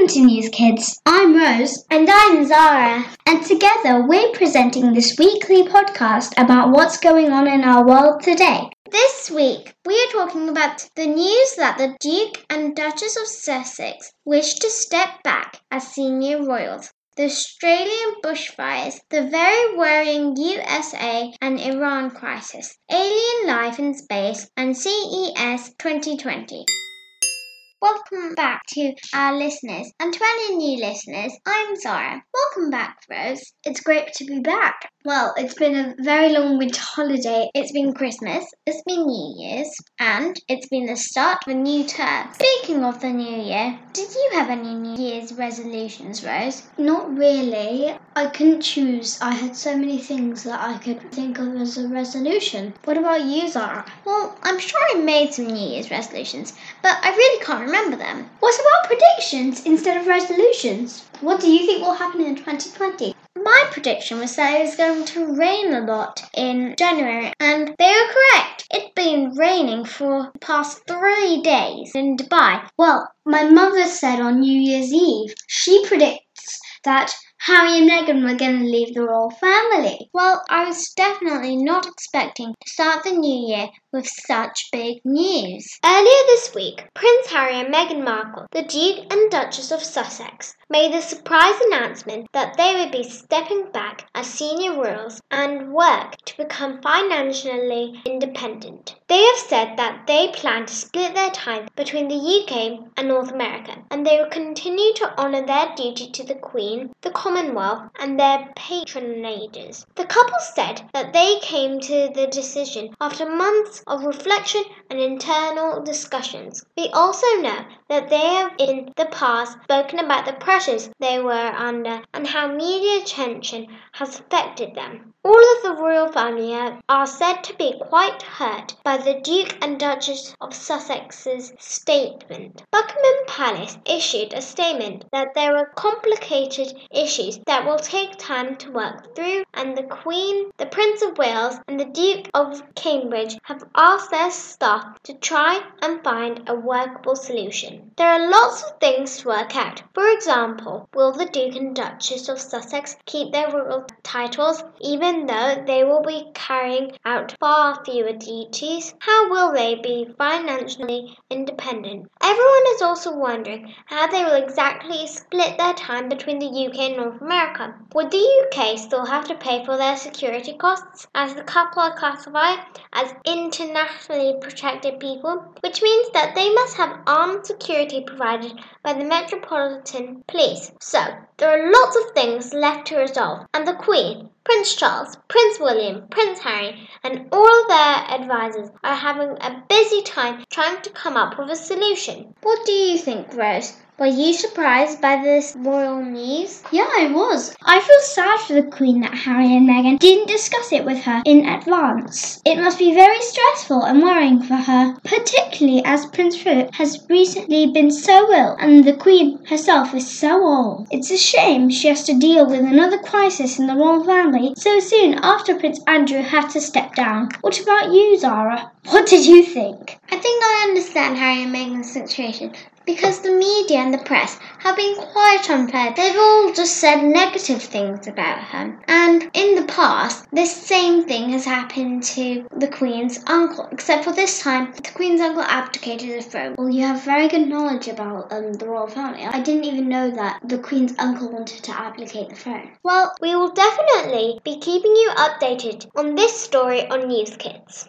Welcome to NewzKidz. I'm Rose. And I'm Zara. And together we're presenting this weekly podcast about what's going on in our world today. This week we are talking about the news that the Duke and Duchess of Sussex wish to step back as senior royals. The Australian bushfires, the very worrying USA and Iran crisis, alien life in space, and CES 2020. Welcome back to our listeners and to any new listeners. I'm Zara. Welcome back, Rose. It's great to be back. Well, it's been a very long winter holiday. It's been Christmas, it's been New Year's, and it's been the start of a new term. Speaking of the new year, did you have any New Year's resolutions, Rose? Not really. I couldn't choose. I had so many things that I could think of as a resolution. What about you, Zara? Well, I'm sure I made some New Year's resolutions, but I really can't remember them. What about predictions instead of resolutions? What do you think will happen in 2020? My prediction was that it was going to rain a lot in January, and they were correct. It's been raining for the past three days in Dubai. Well, my mother said on New Year's Eve, she predicts that Harry and Meghan were going to leave the royal family. Well, I was definitely not expecting to start the new year with such big news. Earlier this week, Prince Harry and Meghan Markle, the Duke and Duchess of Sussex, made the surprise announcement that they would be stepping back as senior royals and work to become financially independent. They have said that they plan to split their time between the UK and North America, and they will continue to honour their duty to the Queen, the Commonwealth, and their patronages. The couple said that they came to the decision after months of reflection and internal discussions. We also know that they have in the past spoken about the pressures they were under and how media attention has affected them. All of the royal family are said to be quite hurt by the Duke and Duchess of Sussex's statement. Buckingham Palace issued a statement that there are complicated issues that will take time to work through, and the Queen, the Prince of Wales, and the Duke of Cambridge have asked their staff to try and find a workable solution. There are lots of things to work out. For example, will the Duke and Duchess of Sussex keep their royal titles even even though they will be carrying out far fewer duties, how will they be financially independent? Everyone is also wondering how they will exactly split their time between the UK and North America. Would the UK still have to pay for their security costs, as the couple are classified as internationally protected people, which means that they must have armed security provided by the Metropolitan Police. So, there are lots of things left to resolve, and the Queen, Prince Charles, Prince William, Prince Harry, and all their advisors are having a busy time trying to come up with a solution. What do you think, Rose? Were you surprised by this royal news? Yeah, I was. I feel sad for the Queen that Harry and Meghan didn't discuss it with her in advance. It must be very stressful and worrying for her, particularly as Prince Philip has recently been so ill and the Queen herself is so old. It's a shame she has to deal with another crisis in the royal family so soon after Prince Andrew had to step down. What about you, Zara? What did you think? I think I understand Harry and Meghan's situation because the media and the press have been quite unfair. They've all just said negative things about her. And in the past, this same thing has happened to the Queen's uncle, except for this time, the Queen's uncle abdicated the throne. Well, you have very good knowledge about um, the royal family. I didn't even know that the Queen's uncle wanted to abdicate the throne. Well, we will definitely be keeping you updated on this story on NewzKidz.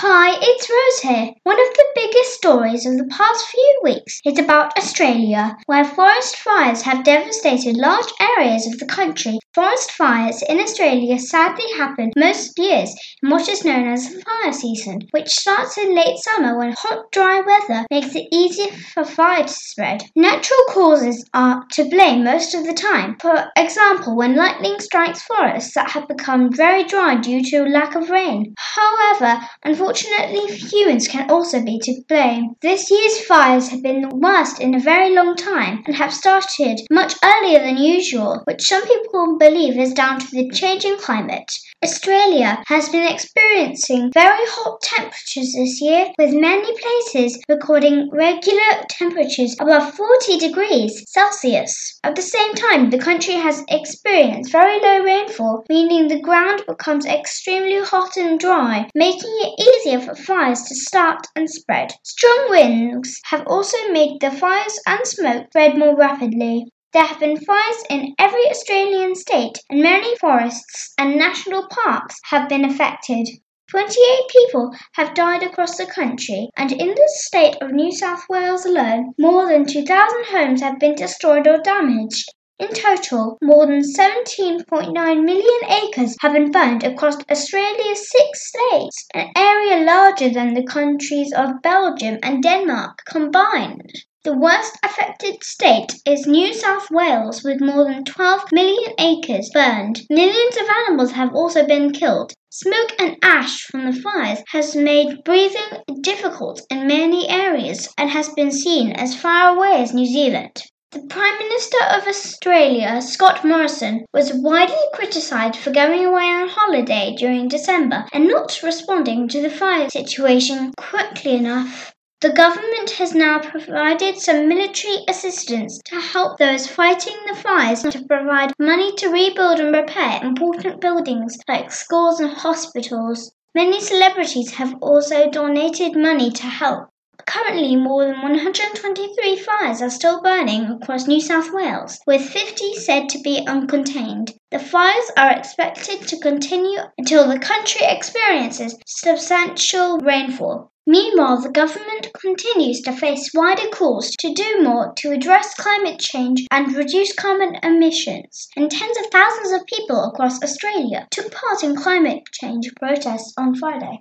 Hi, it's Rose here. One of the biggest stories of the past few weeks is about Australia, where forest fires have devastated large areas of the country. Forest fires in Australia sadly happen most years in what is known as the fire season, which starts in late summer when hot, dry weather makes it easier for fire to spread. Natural causes are to blame most of the time. For example, when lightning strikes forests that have become very dry due to lack of rain. However, unfortunately, Unfortunately, humans can also be to blame. This year's fires have been the worst in a very long time and have started much earlier than usual, which some people believe is down to the changing climate. Australia has been experiencing very hot temperatures this year, with many places recording regular temperatures above 40 degrees Celsius. At the same time, the country has experienced very low rainfall, meaning the ground becomes extremely hot and dry, making it easier for fires to start and spread. Strong winds have also made the fires and smoke spread more rapidly. There have been fires in every Australian state, and many forests and national parks have been affected. 28 people have died across the country, and in the state of New South Wales alone, more than 2,000 homes have been destroyed or damaged. In total, more than 17.9 million acres have been burned across Australia's six states, an area larger than the countries of Belgium and Denmark combined. The worst affected state is New South Wales with more than 12 million acres burned. Millions of animals have also been killed. Smoke and ash from the fires has made breathing difficult in many areas and has been seen as far away as New Zealand. The Prime Minister of Australia, Scott Morrison, was widely criticised for going away on holiday during December and not responding to the fire situation quickly enough. The government has now provided some military assistance to help those fighting the fires and to provide money to rebuild and repair important buildings like schools and hospitals. Many celebrities have also donated money to help. Currently, more than 123 fires are still burning across New South Wales, with 50 said to be uncontained. The fires are expected to continue until the country experiences substantial rainfall. Meanwhile, the government continues to face wider calls to do more to address climate change and reduce carbon emissions. And tens of thousands of people across Australia took part in climate change protests on Friday.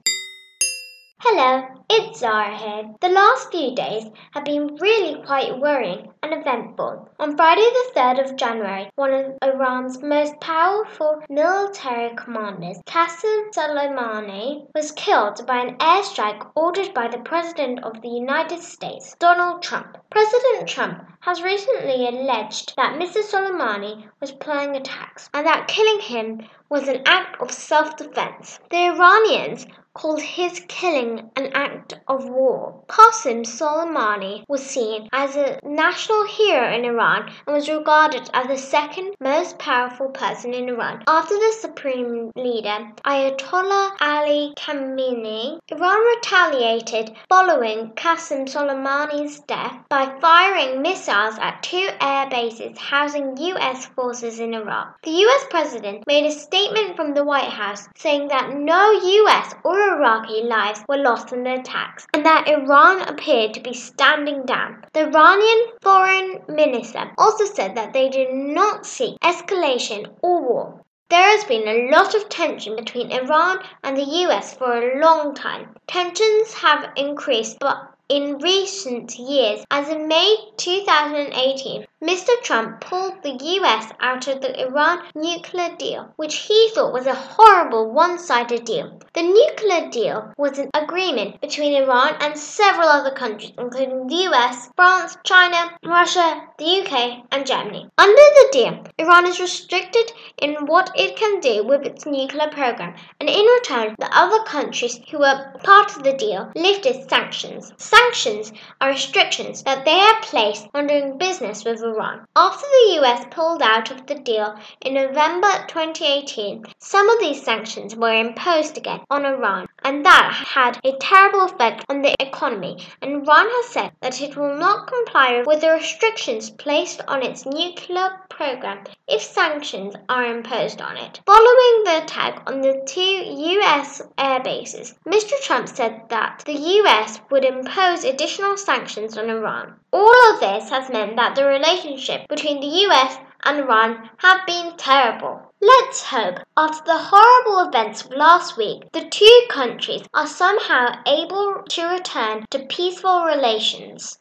Hello, it's Zara here. The last few days have been really quite worrying and eventful. On Friday, the 3rd of January, one of Iran's most powerful military commanders, Qasem Soleimani, was killed by an airstrike ordered by the President of the United States, Donald Trump. President Trump has recently alleged that Mr. Soleimani was planning attacks and that killing him was an act of self defense. The Iranians called his killing an act of war. Qasem Soleimani was seen as a national hero in Iran and was regarded as the second most powerful person in Iran. After the supreme leader, Ayatollah Ali Khamenei, Iran retaliated following Qasem Soleimani's death by firing missiles at two air bases housing U.S. forces in Iraq. The U.S. president made a statement from the White House saying that no U.S. or Iraqi lives were lost in the attacks, and that Iran appeared to be standing down. The Iranian foreign minister also said that they did not seek escalation or war. There has been a lot of tension between Iran and the US for a long time. Tensions have increased, but in recent years. As in May 2018, Mr. Trump pulled the US out of the Iran nuclear deal, which he thought was a horrible one sided deal. The nuclear deal was an agreement between Iran and several other countries, including the US, France, China, Russia, the UK, and Germany. Under the deal, Iran is restricted in what it can do with its nuclear program, and in return, the other countries who were part of the deal lifted sanctions. Sanctions are restrictions that they have placed on doing business with Iran. After the US pulled out of the deal in November 2018, some of these sanctions were imposed again on Iran, and that had a terrible effect on the economy. And Iran has said that it will not comply with the restrictions placed on its nuclear program if sanctions are imposed on it. Following the attack on the two US air bases, Mr. Trump said that the US would impose additional sanctions on Iran. All of this has meant that the relationship between the US and Iran have been terrible. Let's hope, after the horrible events of last week, the two countries are somehow able to return to peaceful relations.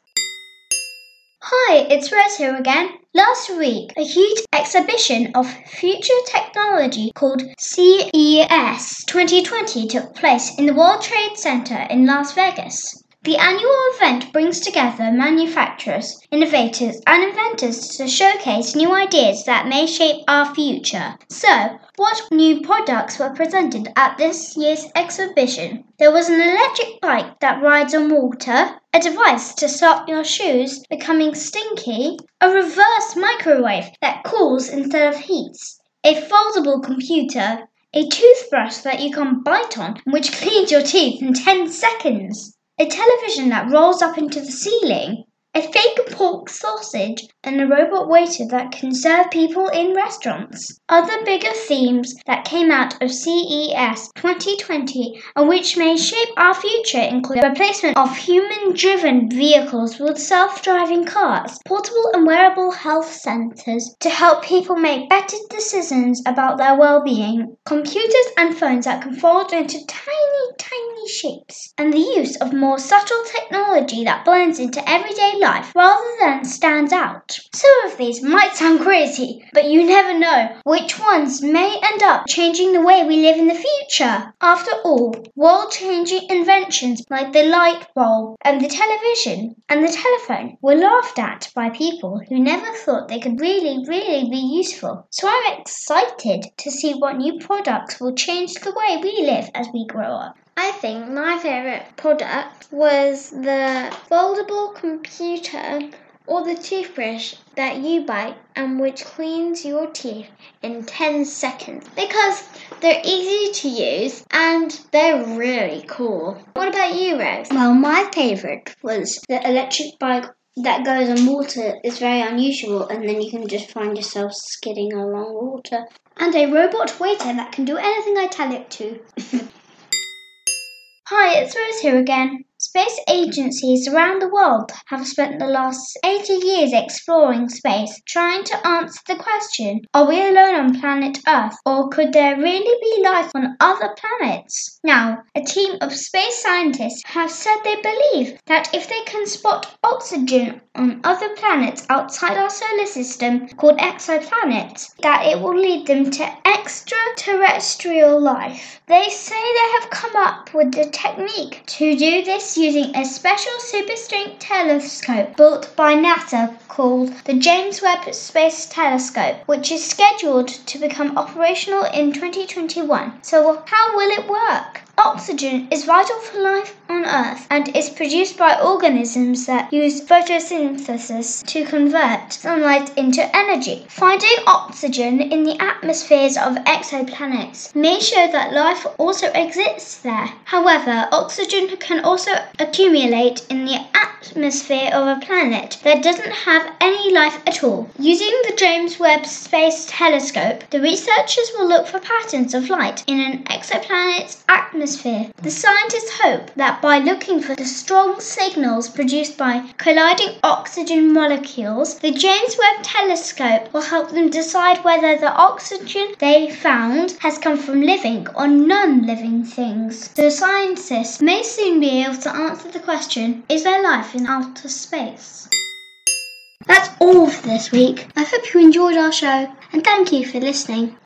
Hi, it's Rose here again. Last week, a huge exhibition of future technology called CES 2020 took place in the World Trade Center in Las Vegas. The annual event brings together manufacturers, innovators, and inventors to showcase new ideas that may shape our future. So, what new products were presented at this year's exhibition? There was an electric bike that rides on water, a device to stop your shoes becoming stinky, a reverse microwave that cools instead of heats, a foldable computer, a toothbrush that you can bite on, which cleans your teeth in 10 seconds a television that rolls up into the ceiling, a fake pork sausage, and a robot waiter that can serve people in restaurants. Other bigger themes that came out of CES 2020 and which may shape our future include the replacement of human driven vehicles with self driving cars, portable and wearable health centers to help people make better decisions about their well being, computers and phones that can fold into tiny, tiny shapes, and the use of more subtle technology that blends into everyday life life rather than stands out. Some of these might sound crazy, but you never know which ones may end up changing the way we live in the future. After all, world changing inventions like the light bulb and the television and the telephone were laughed at by people who never thought they could really, really be useful. So I'm excited to see what new products will change the way we live as we grow up. I think my favourite product was the foldable computer or the toothbrush that you buy and which cleans your teeth in 10 seconds because they're easy to use and they're really cool. What about you, Rose? Well, my favourite was the electric bike that goes on water is very unusual and then you can just find yourself skidding along water. And a robot waiter that can do anything I tell it to. Hi, it's Rose here again. Space agencies around the world have spent the last 80 years exploring space, trying to answer the question Are we alone on planet Earth, or could there really be life on other planets? Now, a team of space scientists have said they believe that if they can spot oxygen on other planets outside our solar system called exoplanets, that it will lead them to extraterrestrial life. They say they have come up with the technique to do this using a special super strength telescope built by NASA called the James Webb Space Telescope, which is scheduled to become operational in 2021. So, how will it work? Oxygen is vital for life on Earth and is produced by organisms that use photosynthesis to convert sunlight into energy. Finding oxygen in the atmospheres of exoplanets may show that life also exists there. However, oxygen can also accumulate in the atmosphere of a planet that doesn't have any life at all. Using the James Webb Space Telescope, the researchers will look for patterns of light in an exoplanet's atmosphere atmosphere. The scientists hope that by looking for the strong signals produced by colliding oxygen molecules, the James Webb Telescope will help them decide whether the oxygen they found has come from living or non living things. The scientists may soon be able to answer the question is there life in outer space? That's all for this week. I hope you enjoyed our show and thank you for listening.